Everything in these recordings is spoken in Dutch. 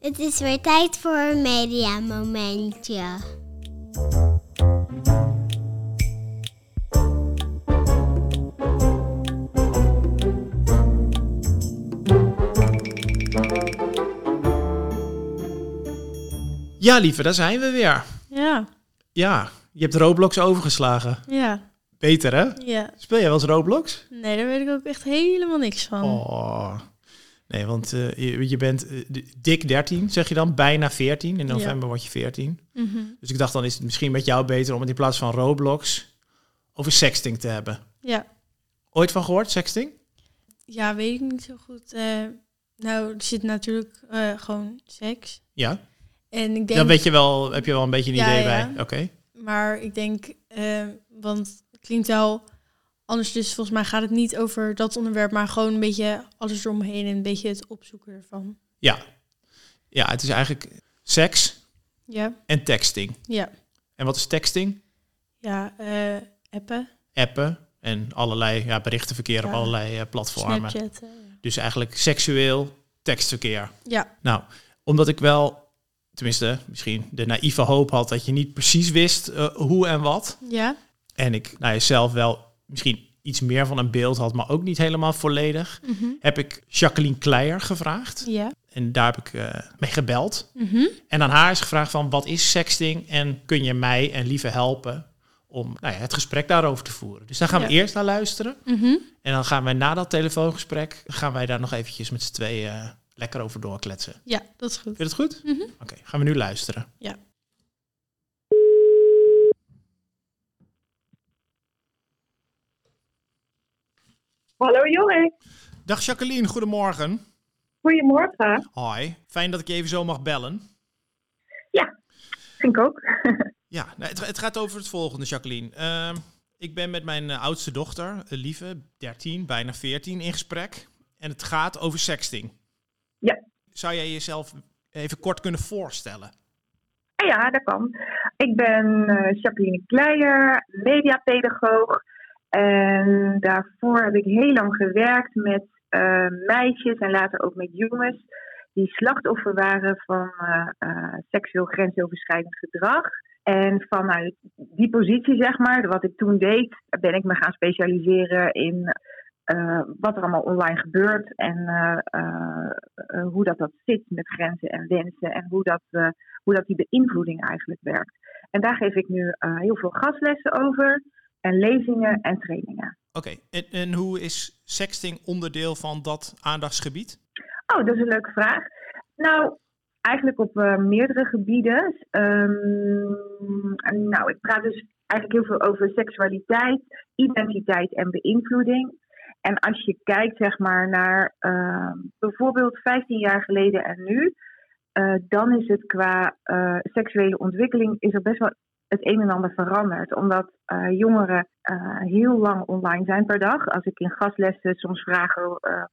Het is weer tijd voor een mediamomentje. Ja, lieve, daar zijn we weer. Ja, Ja, je hebt Roblox overgeslagen. ja, Beter, hè? ja. Speel jij wel eens Roblox? Nee, daar weet ik ook echt helemaal niks van. Oh. Nee, want eh, je, je bent eh, dik 13, zeg je dan. Bijna 14. In november word je 14. Mhm. Dus ik dacht, dan is het misschien met jou beter om het in plaats van Roblox over sexting te hebben. Ja. Ooit van gehoord, sexting? ja, weet ik niet zo goed. Eh, nou, er zit natuurlijk gewoon seks. Ja. En ik denk, Dan weet je wel, heb je wel een beetje een Ja, idee ja. bij. Oké. maar ik denk, want het klinkt wel anders. Dus volgens mij gaat het niet over dat onderwerp, maar gewoon een beetje alles eromheen en een beetje het opzoeken ervan. Ja. Ja, het is eigenlijk seks Ja, en texting. ja, En wat is texting? ja. eh, appen, Appen en allerlei ja, berichtenverkeer op Ja. allerlei eh, platformen. Snapchat. Dus eigenlijk seksueel tekstverkeer. ja, Nou, omdat ik wel, tenminste misschien de naïeve hoop had dat je niet precies wist eh, hoe en wat. ja, En ik nou, zelf wel misschien iets meer van een beeld had, maar ook niet helemaal volledig. mhm, Heb ik Jacqueline Kleijer gevraagd. ja. En daar heb ik eh, mee gebeld. mhm. En aan haar is gevraagd van wat is sexting en kun je mij en Lieve helpen om nou ja, het gesprek daarover te voeren. Dus daar gaan we Ja. eerst naar luisteren. mhm. En dan gaan wij na dat telefoongesprek, gaan wij daar nog eventjes met z'n tweeën lekker over doorkletsen. Ja, dat is goed. Vind je het goed? Oké, gaan we nu luisteren. Ja. Hallo Jorik, Dag Jacqueline, goedemorgen. goedemorgen. Hoi, fijn dat ik je even zo mag bellen. Vind ik ook. Ja, nou, het, het gaat over het volgende, Jacqueline. Ehm, ik ben met mijn eh, oudste dochter, eh, Lieve, 13, bijna 14, in gesprek. En het gaat over sexting. Ja. Zou jij jezelf even kort kunnen voorstellen? Ja, dat kan. Ik ben eh, Jacqueline Kleijer, mediapedagoog. En daarvoor heb ik heel lang gewerkt met eh, meisjes en later ook met jongens die slachtoffer waren van eh, eh, seksueel grensoverschrijdend gedrag. En vanuit die positie, zeg maar, wat ik toen deed, ben ik me gaan specialiseren in wat er allemaal online gebeurt en hoe dat, dat zit met grenzen en wensen en hoe dat, hoe dat die beïnvloeding eigenlijk werkt. En daar geef ik nu heel veel gastlessen over en lezingen en trainingen. Oké, en, en hoe is sexting onderdeel van dat aandachtsgebied? Oh, dat is een leuke vraag. Nou, eigenlijk op eh, meerdere gebieden. Ehm, nou, ik praat dus eigenlijk heel veel over seksualiteit, identiteit en beïnvloeding. En als je kijkt, zeg maar, naar ehm, bijvoorbeeld 15 jaar geleden en nu, eh, dan is het qua eh, seksuele ontwikkeling is er best wel het een en ander veranderd. Omdat eh, jongeren eh, heel lang online zijn per dag. Als ik in gastlessen soms vraag eh,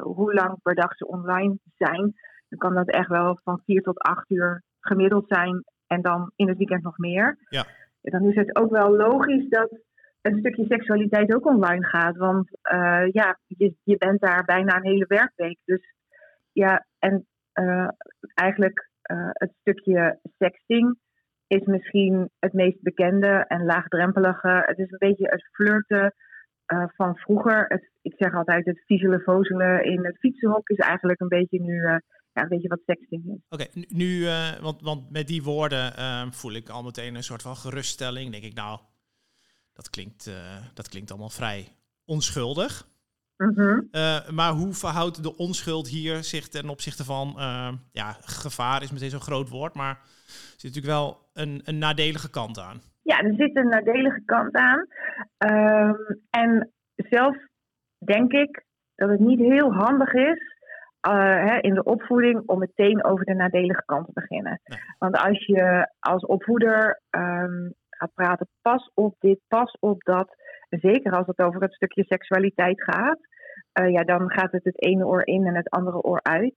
hoe lang per dag ze online zijn, dan kan dat echt wel van 4 tot 8 uur gemiddeld zijn. En dan in het weekend nog meer. Ja. Dan is het ook wel logisch dat een stukje seksualiteit ook online gaat. Want ja, je, je bent daar bijna een hele werkweek. Dus ja, en eigenlijk eh, het stukje sexting is misschien het meest bekende en laagdrempelige. Het is een beetje het flirten eh, van vroeger. Het, ik zeg altijd het viezelen vozelen in het fietsenhok is eigenlijk een beetje nu eh, ja, een beetje wat sexting is. Oké, nu- nu, eh, want, want met die woorden ehm, voel ik al meteen een soort van geruststelling. Denk ik, nou, dat klinkt, dat klinkt allemaal vrij onschuldig. Mhm. Eh, maar hoe verhoudt de onschuld hier zich ten opzichte van, eh, ja, gevaar is meteen zo'n groot woord, maar zit natuurlijk wel een, een nadelige kant aan. Ja, er zit een nadelige kant aan. Ehm, en zelf denk ik dat het niet heel handig is eh, hè, in de opvoeding om meteen over de nadelige kant te beginnen. Nee. Want als je als opvoeder ehm, gaat praten, pas op dit, pas op dat. Zeker als het over het stukje seksualiteit gaat. eh, ja, dan gaat het het ene oor in en het andere oor uit.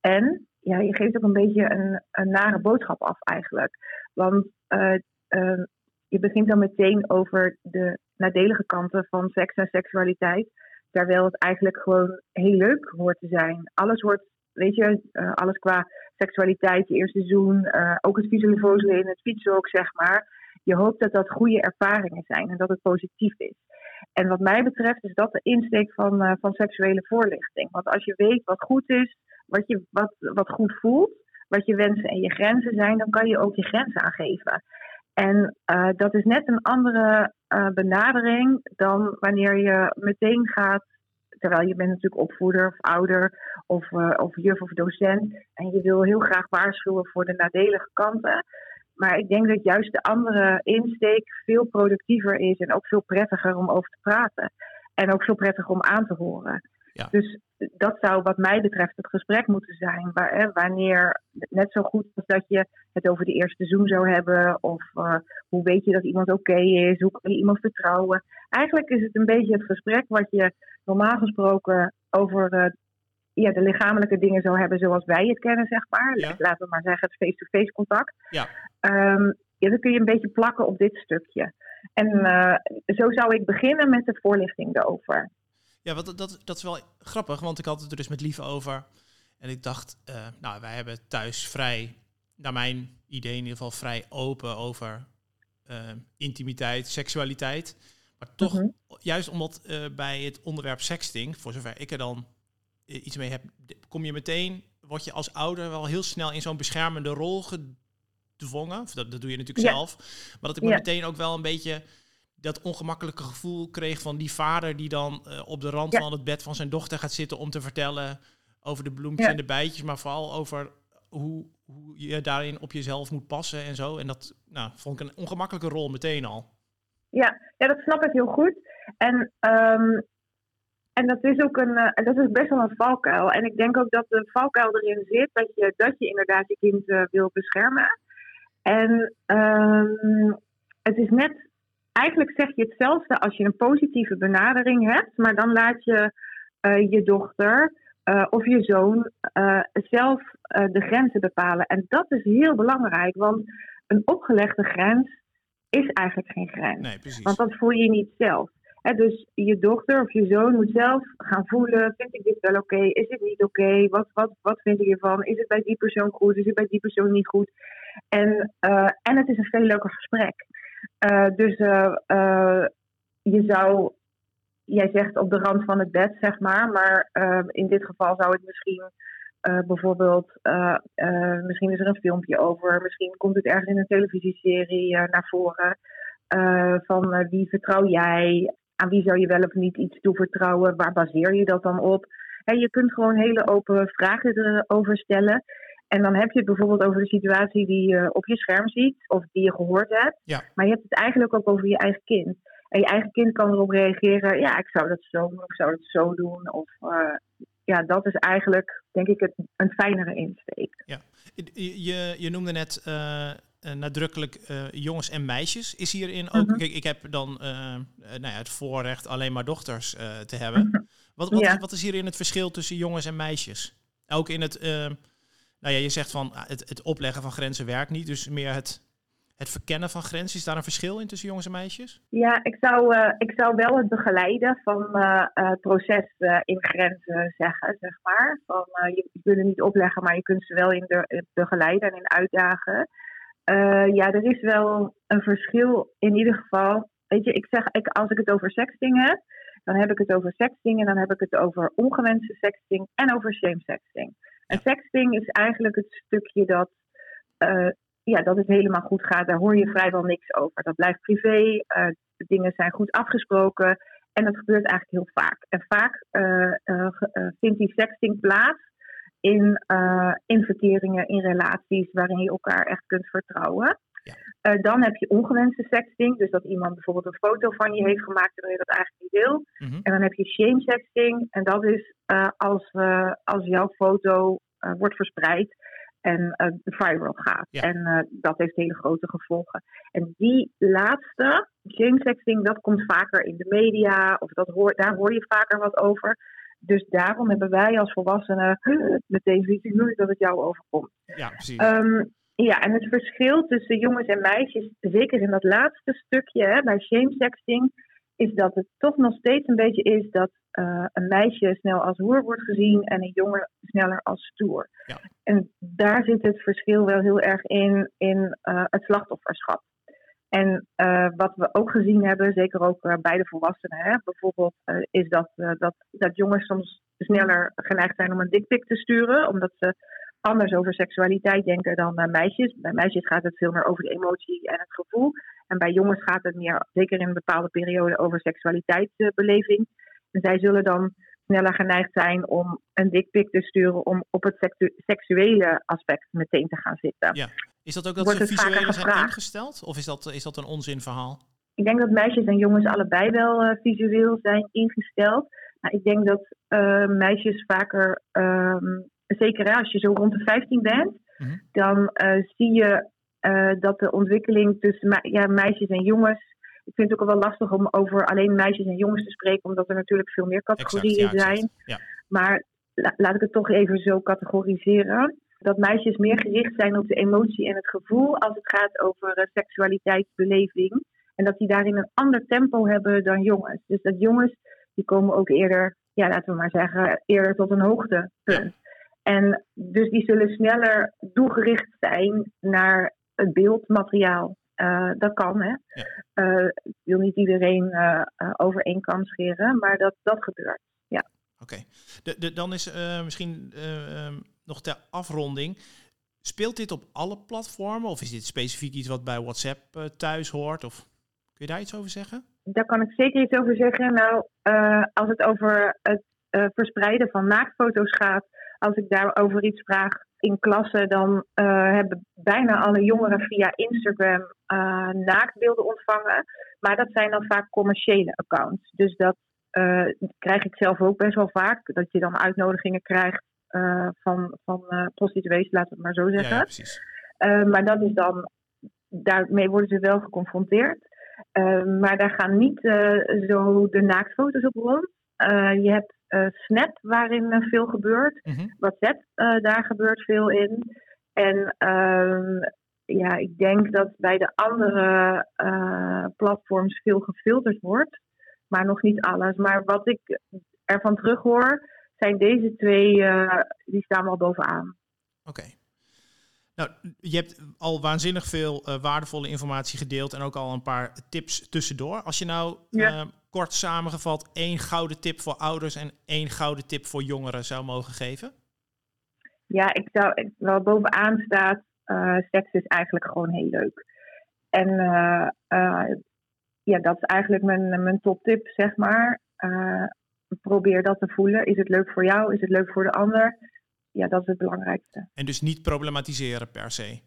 En ja, je geeft ook een beetje een, een nare boodschap af eigenlijk. Want eh, ehm, je begint dan meteen over de nadelige kanten van seks en seksualiteit. Terwijl het eigenlijk gewoon heel leuk hoort te zijn. Alles hoort weet je, uh, alles qua seksualiteit, je eerste seizoen, uh, ook het visuele in het fietsen ook, zeg maar. Je hoopt dat dat goede ervaringen zijn en dat het positief is. En wat mij betreft is dat de insteek van, van seksuele voorlichting. Want als je weet wat goed is, wat, je, wat, wat goed voelt, wat je wensen en je grenzen zijn, dan kan je ook je grenzen aangeven. En uh, dat is net een andere uh, benadering dan wanneer je meteen gaat, terwijl je bent natuurlijk opvoeder of ouder of, uh, of juf of docent en je wil heel graag waarschuwen voor de nadelige kanten. Maar ik denk dat juist de andere insteek veel productiever is en ook veel prettiger om over te praten. En ook veel prettiger om aan te horen. Ja. Dus dat zou wat mij betreft het gesprek moeten zijn. Waar, hè, wanneer net zo goed als dat je het over de eerste zoen zou hebben. Of uh, hoe weet je dat iemand oké okay is? Hoe kan je iemand vertrouwen? Eigenlijk is het een beetje het gesprek wat je normaal gesproken over uh, ja, de lichamelijke dingen zou hebben zoals wij het kennen, zeg maar. Ja. Laten we maar zeggen het face-to-face contact. Ja. Um, ja, dan kun je een beetje plakken op dit stukje. En uh, zo zou ik beginnen met de voorlichting erover. Ja, wat, dat, dat is wel grappig, want ik had het er dus met Lieve over. En ik dacht, uh, nou, wij hebben thuis vrij, naar mijn idee in ieder geval, vrij open over uh, intimiteit, seksualiteit. Maar toch, -hmm. juist omdat uh, bij het onderwerp sexting, voor zover ik er dan iets mee heb, kom je meteen, word je als ouder wel heel snel in zo'n beschermende rol gedwongen. Of dat, dat doe je natuurlijk ja. zelf. Maar dat ik me ja. meteen ook wel een beetje dat ongemakkelijke gevoel kreeg van die vader die dan uh, op de rand ja. van het bed van zijn dochter gaat zitten om te vertellen over de bloempjes ja. en de bijtjes, maar vooral over hoe, hoe je daarin op jezelf moet passen en zo. En dat nou, vond ik een ongemakkelijke rol meteen al. Ja, ja dat snap ik heel goed. En, um, en dat is ook een, uh, dat is best wel een valkuil. En ik denk ook dat de valkuil erin zit dat je, dat je inderdaad je kind uh, wil beschermen. En um, het is net eigenlijk zeg je hetzelfde als je een positieve benadering hebt, maar dan laat je uh, je dochter uh, of je zoon uh, zelf de grenzen bepalen. En dat is heel belangrijk, want een opgelegde grens is eigenlijk geen grens. Nee, precies. Want dat voel je niet zelf. He, dus je dochter of je zoon moet zelf gaan voelen: vind ik dit wel oké? Okay? Is het niet oké? Okay? Wat, wat, wat vind ik hiervan? Is het bij die persoon goed? Is het bij die persoon niet goed? En, en het is een veel leuker gesprek. Uh, dus uh, uh, je zou, jij zegt op de rand van het bed, zeg maar, maar in dit geval zou het misschien bijvoorbeeld, misschien is er een filmpje over, misschien komt het ergens in een televisieserie naar voren. van wie vertrouw jij? Aan wie zou je wel of niet iets toevertrouwen? Waar baseer je dat dan op? Je kunt gewoon hele open vragen erover stellen. En dan heb je het bijvoorbeeld over de situatie die je op je scherm ziet of die je gehoord hebt. Ja. Maar je hebt het eigenlijk ook over je eigen kind. En je eigen kind kan erop reageren, ja, ik zou dat zo doen, of ik zou dat zo doen. Of uh, ja, dat is eigenlijk, denk ik, het, een fijnere insteek. Ja, je, je noemde net uh, nadrukkelijk uh, jongens en meisjes. Is hierin ook, kijk, ik heb dan nou ja, het voorrecht alleen maar dochters te hebben. -hmm. wat, wat, ja. wat, is hierin het verschil tussen jongens en meisjes? Ook in het nou ja, je zegt van ah, het, het opleggen van grenzen werkt niet. Dus meer het, het verkennen van grenzen. Is daar een verschil in tussen jongens en meisjes? Ja, ik zou, uh, ik zou wel het begeleiden van uh, het proces in grenzen zeggen, zeg maar. Van, je, je kunt het niet opleggen, maar je kunt ze wel in de, begeleiden en in uitdagen. ja, er is wel een verschil in ieder geval. Weet je, ik zeg, ik, als ik het over sexting heb, dan heb ik het over sexting en dan heb ik het over ongewenste sexting en over shame sexting. En sexting is eigenlijk het stukje dat, uh, ja, dat het helemaal goed gaat. Daar hoor je vrijwel niks over. Dat blijft privé. Uh, de dingen zijn goed afgesproken. En dat gebeurt eigenlijk heel vaak. En vaak uh, vindt die sexting plaats in, in verkeringen, in relaties waarin je elkaar echt kunt vertrouwen. Uh, dan heb je ongewenste sexting, dus dat iemand bijvoorbeeld een foto van je heeft gemaakt terwijl je dat eigenlijk niet wil. Mm -hmm. En dan heb je shame sexting, en dat is uh, als, uh, als jouw foto wordt verspreid en viral gaat. Ja. En dat heeft hele grote gevolgen. En die laatste, shame sexting, dat komt vaker in de media, of dat hoor, daar hoor je vaker wat over. Dus daarom hebben wij als volwassenen meteen zoiets dat het jou overkomt. Ja, precies. Um, ja, en het verschil tussen jongens en meisjes, zeker in dat laatste stukje hè, bij shame sexting, is dat het toch nog steeds een beetje is dat eh, een meisje snel als hoer wordt gezien en een jongen sneller als stoer. Ja. En daar zit het verschil wel heel erg in, in eh, het slachtofferschap. En eh, wat we ook gezien hebben, zeker ook bij de volwassenen, hè, bijvoorbeeld, is dat, dat, dat jongens soms sneller geneigd zijn om een dikpik te sturen, omdat ze anders over seksualiteit denken dan meisjes. Bij meisjes gaat het veel meer over de emotie en het gevoel. En bij jongens gaat het meer, zeker in een bepaalde periode, over seksualiteitsbeleving. En zij zullen dan sneller geneigd zijn om een dikpik te sturen om op het seksu- seksuele aspect meteen te gaan zitten. Ja. Is dat ook dat Wordt ze visueel zijn ingesteld? Of is dat, is dat een onzinverhaal? Ik denk dat meisjes en jongens allebei wel eh, visueel zijn ingesteld. Maar ik denk dat eh, meisjes vaker, ehm, zeker hè, als je zo rond de 15 bent, Mhm. dan eh, zie je eh, dat de ontwikkeling tussen me- ja, meisjes en jongens. Ik vind het ook wel lastig om over alleen meisjes en jongens te spreken, omdat er natuurlijk veel meer categorieën Exact, ja, zijn. Ja. Maar la- laat ik het toch even zo categoriseren. Dat meisjes meer gericht zijn op de emotie en het gevoel als het gaat over eh, seksualiteitsbeleving. En dat die daarin een ander tempo hebben dan jongens. Dus dat jongens, die komen ook eerder, ja, laten we maar zeggen, eerder tot een hoogtepunt. En dus die zullen sneller doelgericht zijn naar het beeldmateriaal. Eh, dat kan, hè. Ja. Eh, ik wil niet iedereen eh, eh, over één kam scheren, maar dat, dat gebeurt. Oké. De, de, dan is misschien eh, ehm, nog ter afronding. Speelt dit op alle platformen? Of is dit specifiek iets wat bij WhatsApp thuis hoort? Of kun je daar iets over zeggen? Daar kan ik zeker iets over zeggen. Nou, als het over het verspreiden van naaktfoto's gaat, als ik daarover iets vraag in klassen, dan eh, hebben bijna alle jongeren via Instagram eh, naaktbeelden ontvangen. Maar dat zijn dan vaak commerciële accounts. Dus dat eh, krijg ik zelf ook best wel vaak. Dat je dan uitnodigingen krijgt van, van prostituees, laten we het maar zo zeggen. ja, precies. Uh, maar dat is dan, daarmee worden ze wel geconfronteerd. Uh, maar daar gaan niet uh, zo de naaktfoto's op rond. Uh, je hebt Snap, waarin veel gebeurt. Mhm. WhatsApp, daar gebeurt veel in. En ehm, ja, ik denk dat bij de andere platforms veel gefilterd wordt. Maar nog niet alles. Maar wat ik ervan terughoor, zijn deze twee, die staan wel bovenaan. Oké. Nou, je hebt al waanzinnig veel uh, waardevolle informatie gedeeld en ook al een paar tips tussendoor. Als je nou Ja. uh, kort samengevat één gouden tip voor ouders en één gouden tip voor jongeren zou mogen geven? Ja, ik zou wel bovenaan staat, eh, seks is eigenlijk gewoon heel leuk. En eh, eh, ja, dat is eigenlijk mijn, mijn toptip, zeg maar. Probeer dat te voelen. Is het leuk voor jou? Is het leuk voor de ander? Ja, dat is het belangrijkste. En dus niet problematiseren per se.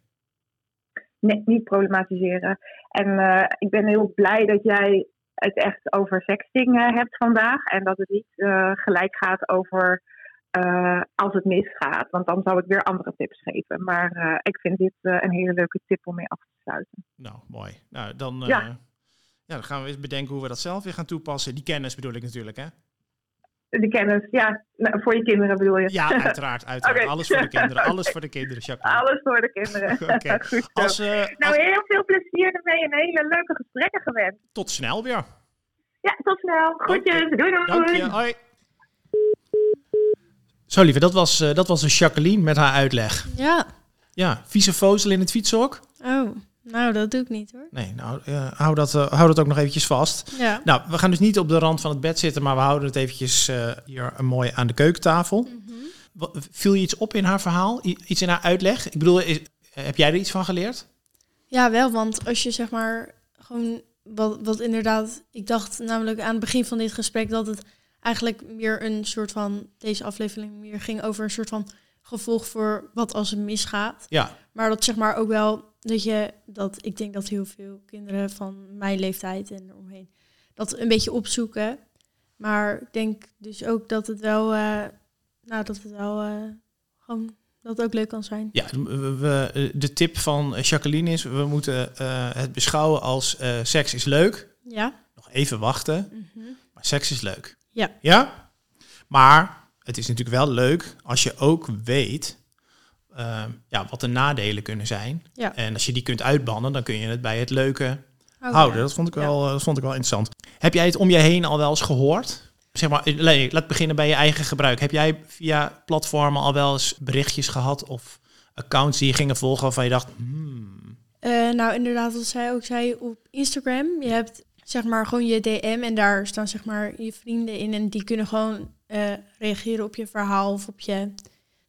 Nee, niet problematiseren. En ik ben heel blij dat jij het echt over sexting eh, hebt vandaag. En dat het niet eh, gelijk gaat over eh, als het misgaat. Want dan zou ik weer andere tips geven. Maar ik vind dit een hele leuke tip om mee af te sluiten. Nou, mooi. Nou, dan, Ja. ja, dan gaan we eens bedenken hoe we dat zelf weer gaan toepassen. Die kennis bedoel ik natuurlijk, hè? De kennis, ja, nou, voor je kinderen bedoel je. Ja, uiteraard. uiteraard. Alles voor de kinderen. Alles voor de kinderen, Jacqueline. Alles voor de kinderen. Oké. Goed. Als, eh, Nou, als- heel veel plezier ermee en hele leuke gesprekken gewenst. tot snel weer. Ja, tot snel. Groetjes. Oké. Doei doei. Dank je. Hoi. Zo, lieve, dat was, eh, dat was een Jacqueline met haar uitleg. Ja. Ja, vieze fozel in het fietshok? Oh, nou, dat doe ik niet hoor. Nee, nou, eh, hou, dat, eh, hou dat ook nog eventjes vast. Ja. Nou, we gaan dus niet op de rand van het bed zitten, maar we houden het eventjes eh, hier mooi aan de keukentafel. Mhm. Wat- Viel je iets op in haar verhaal? I- iets in haar uitleg? Ik bedoel, is- heb jij er iets van geleerd? Ja, wel, want als je zeg maar gewoon wat, wat inderdaad, ik dacht namelijk aan het begin van dit gesprek dat het eigenlijk meer een soort van deze aflevering meer ging over een soort van gevolg voor wat als het misgaat. Ja, Maar dat zeg maar ook wel dat je dat ik denk dat heel veel kinderen van mijn leeftijd en eromheen dat een beetje opzoeken. Maar ik denk dus ook dat het wel, eh, nou dat het wel eh, gewoon dat het ook leuk kan zijn. ja we, we- de tip van Jacqueline is, we moeten eh, het beschouwen als eh, seks is leuk. Ja. Nog even wachten, Mhm. maar seks is leuk. Ja. Ja? Maar het is natuurlijk wel leuk als je ook weet eh, ja, wat de nadelen kunnen zijn. Ja. En als je die kunt uitbannen, dan kun je het bij het leuke houden. Dat vond ik wel, dat vond ik wel interessant. Heb jij het om je heen al wel eens gehoord? Zeg maar, nee, laat beginnen bij je eigen gebruik. Heb jij via platformen al wel eens berichtjes gehad of accounts die je gingen volgen waarvan je dacht, hmm. Eh, nou, inderdaad, wat zij ook zei op Instagram. Je hebt zeg maar gewoon je DM en daar staan zeg maar je vrienden in en die kunnen gewoon eh, reageren op je verhaal of op je,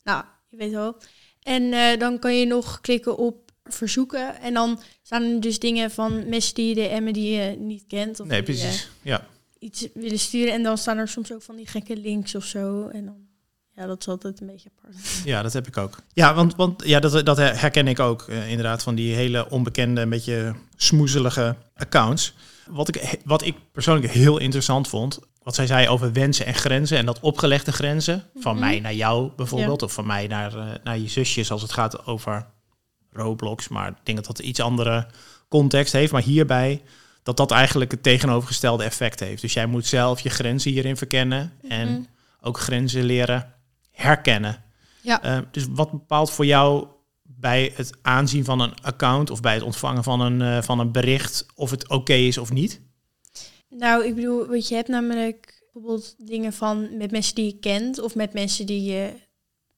nou, je weet wel. En eh, dan kan je nog klikken op verzoeken en dan staan er dus dingen van mensen die je DM'en die je niet kent. Of nee, die, precies. ja. Iets willen sturen en dan staan er soms ook van die gekke links of zo. En dan, ja, dat is altijd een beetje apart. Ja, dat heb ik ook. Ja, want, want ja, dat, dat herken ik ook inderdaad van die hele onbekende, een beetje smoezelige accounts. Wat ik, wat ik persoonlijk heel interessant vond, wat zij zei over wensen en grenzen en dat opgelegde grenzen, van Mhm. mij naar jou bijvoorbeeld, of van mij naar, uh, naar je zusjes als het gaat over Roblox. Maar ik denk dat iets andere context heeft. Maar hierbij dat dat eigenlijk het tegenovergestelde effect heeft. Dus jij moet zelf je grenzen hierin verkennen en Mhm. ook grenzen leren herkennen. Ja. Uh, dus wat bepaalt voor jou bij het aanzien van een account of bij het ontvangen van een, uh, van een bericht of het oké okay is of niet? Nou, ik bedoel, want je hebt namelijk bijvoorbeeld dingen van met mensen die je kent of met mensen die je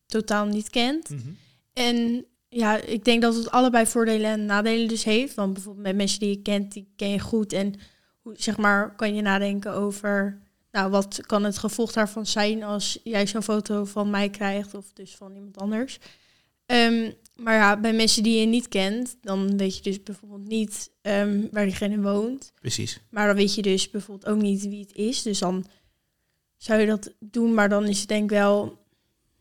totaal niet kent. Mm -hmm. En ja, ik denk dat het allebei voordelen en nadelen dus heeft. Want bijvoorbeeld met mensen die je kent, die ken je goed. En hoe, zeg maar, kan je nadenken over, nou, wat kan het gevolg daarvan zijn als jij zo'n foto van mij krijgt of dus van iemand anders. Um, maar ja, bij mensen die je niet kent, dan weet je dus bijvoorbeeld niet um, waar diegene woont. Precies. Maar dan weet je dus bijvoorbeeld ook niet wie het is. Dus dan zou je dat doen, maar dan is het denk ik wel...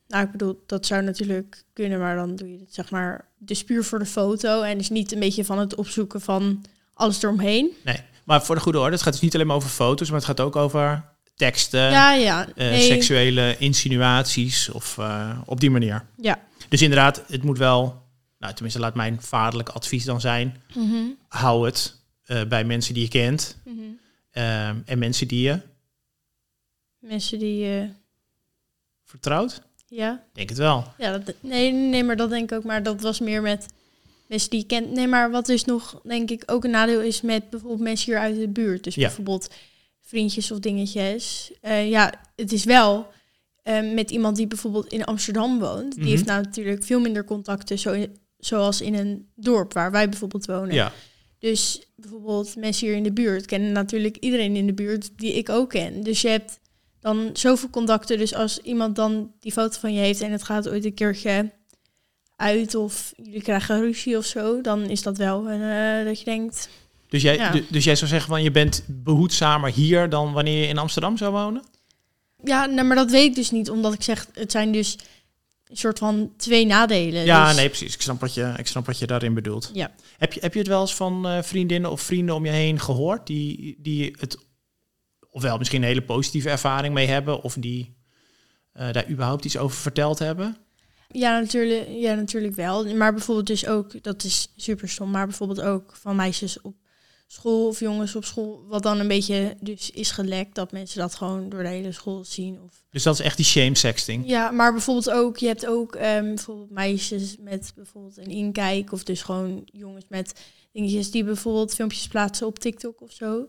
Nou, ik bedoel, dat zou natuurlijk kunnen, maar dan doe je het zeg maar dus puur voor de foto. En dus niet een beetje van het opzoeken van alles eromheen. Nee, maar voor de goede orde, het gaat dus niet alleen maar over foto's, maar het gaat ook over teksten, ja, ja. Uh, Nee. seksuele insinuaties of uh, op die manier. Ja. Dus inderdaad, het moet wel, nou tenminste laat mijn vaderlijk advies dan zijn, Mhm. hou het uh, bij mensen die je kent Mhm. um, en mensen die je Mensen die... eh, vertrouwt. ja, Denk het wel. ja dat, nee, nee, maar dat denk ik ook. Maar dat was meer met mensen die je kent. Nee, maar wat dus nog, denk ik, ook een nadeel is met bijvoorbeeld mensen hier uit de buurt. Dus Ja. bijvoorbeeld vriendjes of dingetjes. Eh, ja, het is wel eh, met iemand die bijvoorbeeld in Amsterdam woont. Die Mhm. heeft nou natuurlijk veel minder contacten, zo zoals in een dorp waar wij bijvoorbeeld wonen. Ja, Dus bijvoorbeeld mensen hier in de buurt kennen natuurlijk iedereen in de buurt die ik ook ken. Dus je hebt dan zoveel contacten. Dus als iemand dan die foto van je heeft en het gaat ooit een keertje uit of jullie krijgen ruzie of zo, dan is dat wel een, eh, dat je denkt, dus jij, Ja. du- dus jij zou zeggen van je bent behoedzamer hier dan wanneer je in Amsterdam zou wonen? Ja, nee, maar dat weet ik dus niet, omdat ik zeg, het zijn dus een soort van twee nadelen. Ja, Dus- nee, precies. Ik snap wat je, ik snap wat je daarin bedoelt. Ja. Heb je, heb je het wel eens van eh, vriendinnen of vrienden om je heen gehoord die, die het ofwel misschien een hele positieve ervaring mee hebben of die eh, daar überhaupt iets over verteld hebben? Ja, natuurlijk, ja, natuurlijk wel. Maar bijvoorbeeld dus ook, dat is super stom, maar bijvoorbeeld ook van meisjes op school of jongens op school, wat dan een beetje dus is gelekt, dat mensen dat gewoon door de hele school zien. Of... Dus dat is echt die shame sexting. Ja, maar bijvoorbeeld ook, je hebt ook ehm, bijvoorbeeld meisjes met bijvoorbeeld een inkijk, of dus gewoon jongens met dingetjes die bijvoorbeeld filmpjes plaatsen op TikTok of zo.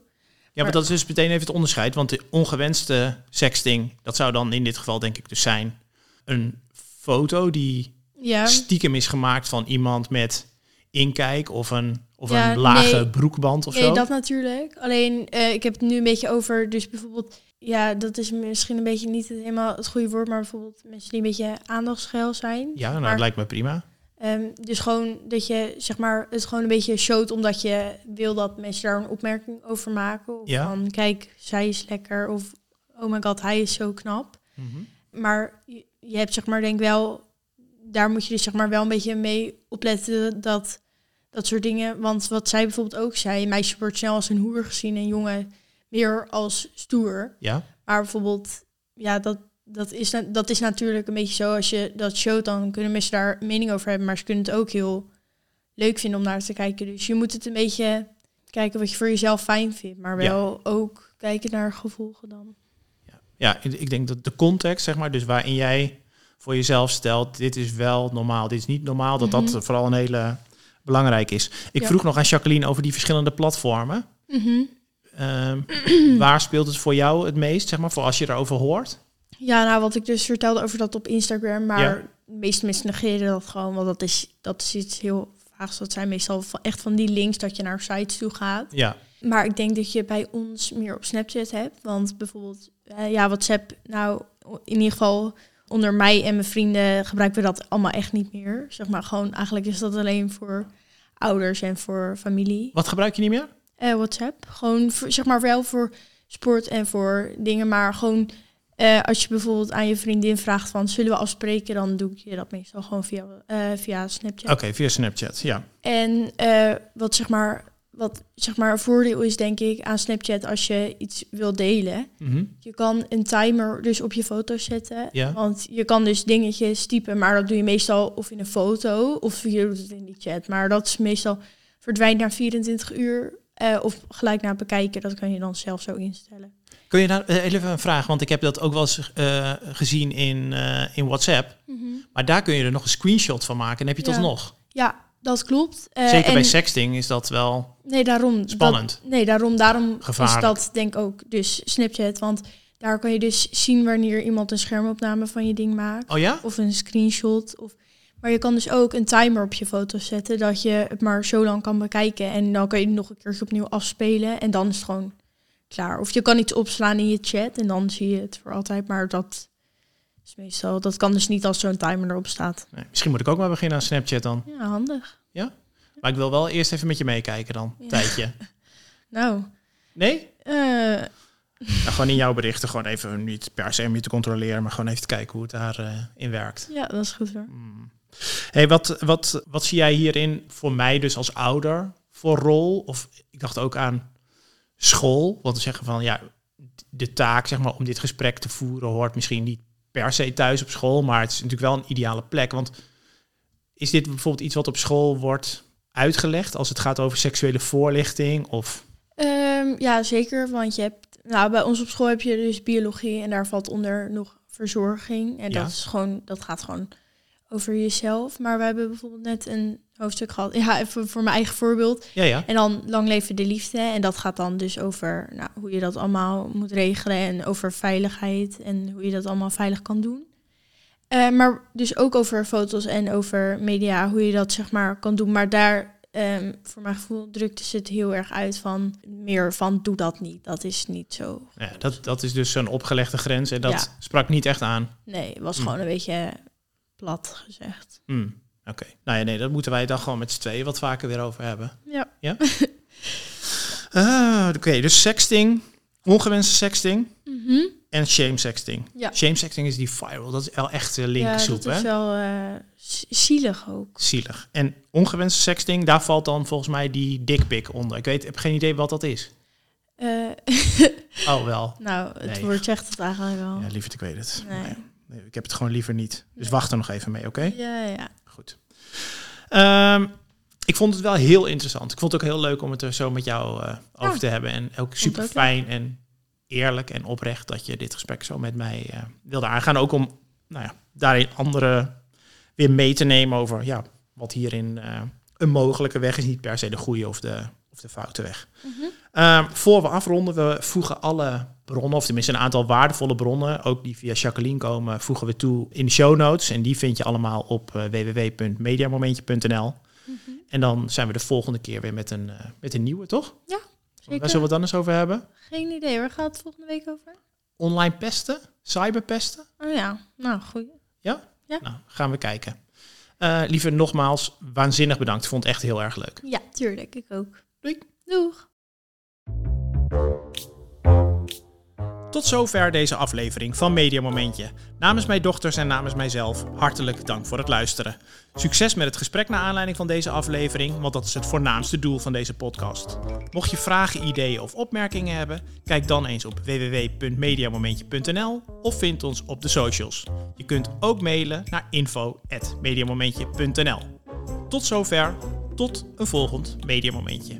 Ja, maar dat is dus meteen even het onderscheid. Want de ongewenste sexting, dat zou dan in dit geval denk ik dus zijn een foto die Ja, stiekem is gemaakt van iemand met inkijk of een, of Ja, een lage nee. broekband of nee, zo. dat natuurlijk. Alleen, eh, ik heb het nu een beetje over, dus bijvoorbeeld, ja, dat is misschien een beetje niet helemaal het goede woord, maar bijvoorbeeld mensen die een beetje aandachtsgeil zijn. Ja, nou, Maar- dat lijkt me prima. Ehm, dus gewoon dat je zeg maar het gewoon een beetje showt omdat je wil dat mensen daar een opmerking over maken. Of Ja. van kijk, zij is lekker of oh my god, hij is zo knap. Mhm. Maar je, je hebt zeg maar denk wel, daar moet je dus zeg maar wel een beetje mee opletten dat dat soort dingen. Want wat zij bijvoorbeeld ook zei, een meisje wordt snel als een hoer gezien en jongen meer als stoer. Ja, Maar bijvoorbeeld, ja, dat, dat, is, dat is natuurlijk een beetje zo. Als je dat showt, dan kunnen mensen daar mening over hebben. Maar ze kunnen het ook heel leuk vinden om naar te kijken. Dus je moet het een beetje kijken wat je voor jezelf fijn vindt. Maar wel ook kijken naar gevolgen dan. ja, ik ik denk dat de context, zeg maar, dus waarin jij voor jezelf stelt, dit is wel normaal, dit is niet normaal, dat Mhm. dat vooral een hele belangrijk is. Ik Ja. vroeg nog aan Jacqueline over die verschillende platformen. Mhm. Ehm, waar speelt het voor jou het meest, zeg maar, voor als je erover hoort? Ja, nou wat ik dus vertelde over dat op Instagram, maar Ja. de meeste mensen negeren dat gewoon, want dat is, dat is iets heel vaags. Dat zijn meestal van, echt van die links dat je naar sites toe gaat. Ja, Maar ik denk dat je bij ons meer op Snapchat hebt. Want bijvoorbeeld, eh, ja, WhatsApp, nou, in ieder geval onder mij en mijn vrienden gebruiken we dat allemaal echt niet meer. Zeg maar gewoon, eigenlijk is dat alleen voor ouders en voor familie. wat gebruik je niet meer? Eh, WhatsApp, gewoon voor, zeg maar wel voor sport en voor dingen, maar gewoon eh, als je bijvoorbeeld aan je vriendin vraagt van zullen we afspreken, dan doe ik je dat meestal gewoon via, eh, via Snapchat. Oké, via Snapchat, ja. En wat zeg maar, wat zeg maar een voordeel is denk ik aan Snapchat als je iets wil delen. Mhm. Je kan een timer dus op je foto zetten. Ja. Want je kan dus dingetjes typen, maar dat doe je meestal of in een foto of je doet het in die chat. Maar dat is meestal verdwijnt na 24 uur eh, of gelijk na bekijken. Dat kan je dan zelf zo instellen. Kun je daar eh, even een vraag, want ik heb dat ook wel eens eh, gezien in, in WhatsApp. Maar daar kun je er nog een screenshot van maken en heb je het Ja. alsnog. Ja, dat klopt. Eh, Zeker bij sexting is dat wel Nee, daarom. dat- spannend. nee, daarom, daarom Gevaarlijk. is dat denk ik ook dus Snapchat. Want daar kan je dus zien wanneer iemand een schermopname van je ding maakt. Oh ja? Of een screenshot. Of, maar je kan dus ook een timer op je foto zetten. Dat je het maar zo lang kan bekijken. En dan kan je het nog een keertje opnieuw afspelen. En dan is het gewoon klaar. Of je kan iets opslaan in je chat. En dan zie je het voor altijd. Maar dat meestal... Dat kan dus niet als zo'n timer erop staat. Nee, misschien moet ik ook maar beginnen aan Snapchat dan. Ja, handig. Maar ik wil wel eerst even met je meekijken dan, een Ja. tijdje. Nou, Nee? eh, Nou, gewoon in jouw berichten, gewoon even niet per se om je te controleren, maar gewoon even te kijken hoe het daarin in werkt. ja, dat is goed hoor. Hmm. Hey, wat, wat, wat zie jij hierin voor mij dus als ouder voor rol? Of ik dacht ook aan school. Want we zeggen van ja, de taak zeg maar, om dit gesprek te voeren hoort misschien niet per se thuis op school, maar het is natuurlijk wel een ideale plek. Want is dit bijvoorbeeld iets wat op school wordt uitgelegd als het gaat over seksuele voorlichting? Of Ehm, ja, zeker. Want je hebt, nou, bij ons op school heb je dus biologie en daar valt onder nog verzorging. En Ja. dat is gewoon, dat gaat gewoon over jezelf. Maar we hebben bijvoorbeeld net een hoofdstuk gehad. Ja, even voor mijn eigen voorbeeld. ja, ja. En dan lang leven de liefde. En dat gaat dan dus over nou, hoe je dat allemaal moet regelen en over veiligheid en hoe je dat allemaal veilig kan doen. Eh, maar dus ook over foto's en over media, hoe je dat zeg maar kan doen. Maar daar, ehm, voor mijn gevoel, drukte ze het heel erg uit van meer van doe dat niet. Dat is niet zo. Ja, dat, dat is dus een opgelegde grens en dat Ja. sprak niet echt aan. Nee, het was Hmm. gewoon een beetje plat gezegd. Hmm, Oké. Nou ja, nee, dat moeten wij dan gewoon met z'n tweeën wat vaker weer over hebben. Ja. Ja? Ah, Oké, dus sexting, ongewenste sexting en shame sexting. Ja. Shame sexting is die viral, dat is wel echt uh, Ja, linkersoep, dat hè? is wel eh, zielig ook. Zielig. En ongewenste sexting, daar valt dan volgens mij die dickpic onder. Ik weet, heb geen idee wat dat is. Eh, Oh, wel. nou, het Nee. woord zegt het eigenlijk wel. Ja, lieverd, ik weet het. Nee. Nee, nee, ik heb het gewoon liever niet. Dus wacht er nog even mee, oké? Ja, ja. Goed. Ehm, ik vond het wel heel interessant. Ik vond het ook heel leuk om het er zo met jou eh, over Ja. te hebben. En ook super fijn en eerlijk en oprecht dat je dit gesprek zo met mij eh, wilde aangaan. Ook om nou ja, daarin anderen weer mee te nemen over ja, wat hierin eh, een mogelijke weg is. Niet per se de goede of de, of de foute weg. Ehm, voor we afronden, we voegen alle bronnen, of tenminste een aantal waardevolle bronnen, ook die via Jacqueline komen, voegen we toe in de show notes. En die vind je allemaal op eh, www.mediamomentje.nl. En dan zijn we de volgende keer weer met een, eh, met een nieuwe, toch? Waar Zeker. zullen we het dan eens over hebben? Geen idee, waar gaat het volgende week over? Online pesten? Cyberpesten? Oh ja, nou goed. Nou, gaan we kijken. Eh liever nogmaals, waanzinnig bedankt. Ik vond het echt heel erg leuk. Ja, tuurlijk, ik ook. Doei. Doeg. Tot zover deze aflevering van Media Momentje. Namens mijn dochters en namens mijzelf hartelijk dank voor het luisteren. Succes met het gesprek naar aanleiding van deze aflevering, want dat is het voornaamste doel van deze podcast. Mocht je vragen, ideeën of opmerkingen hebben, kijk dan eens op www.mediamomentje.nl of vind ons op de socials. Je kunt ook mailen naar info@mediamomentje.nl. Tot zover, tot een volgend Mediamomentje.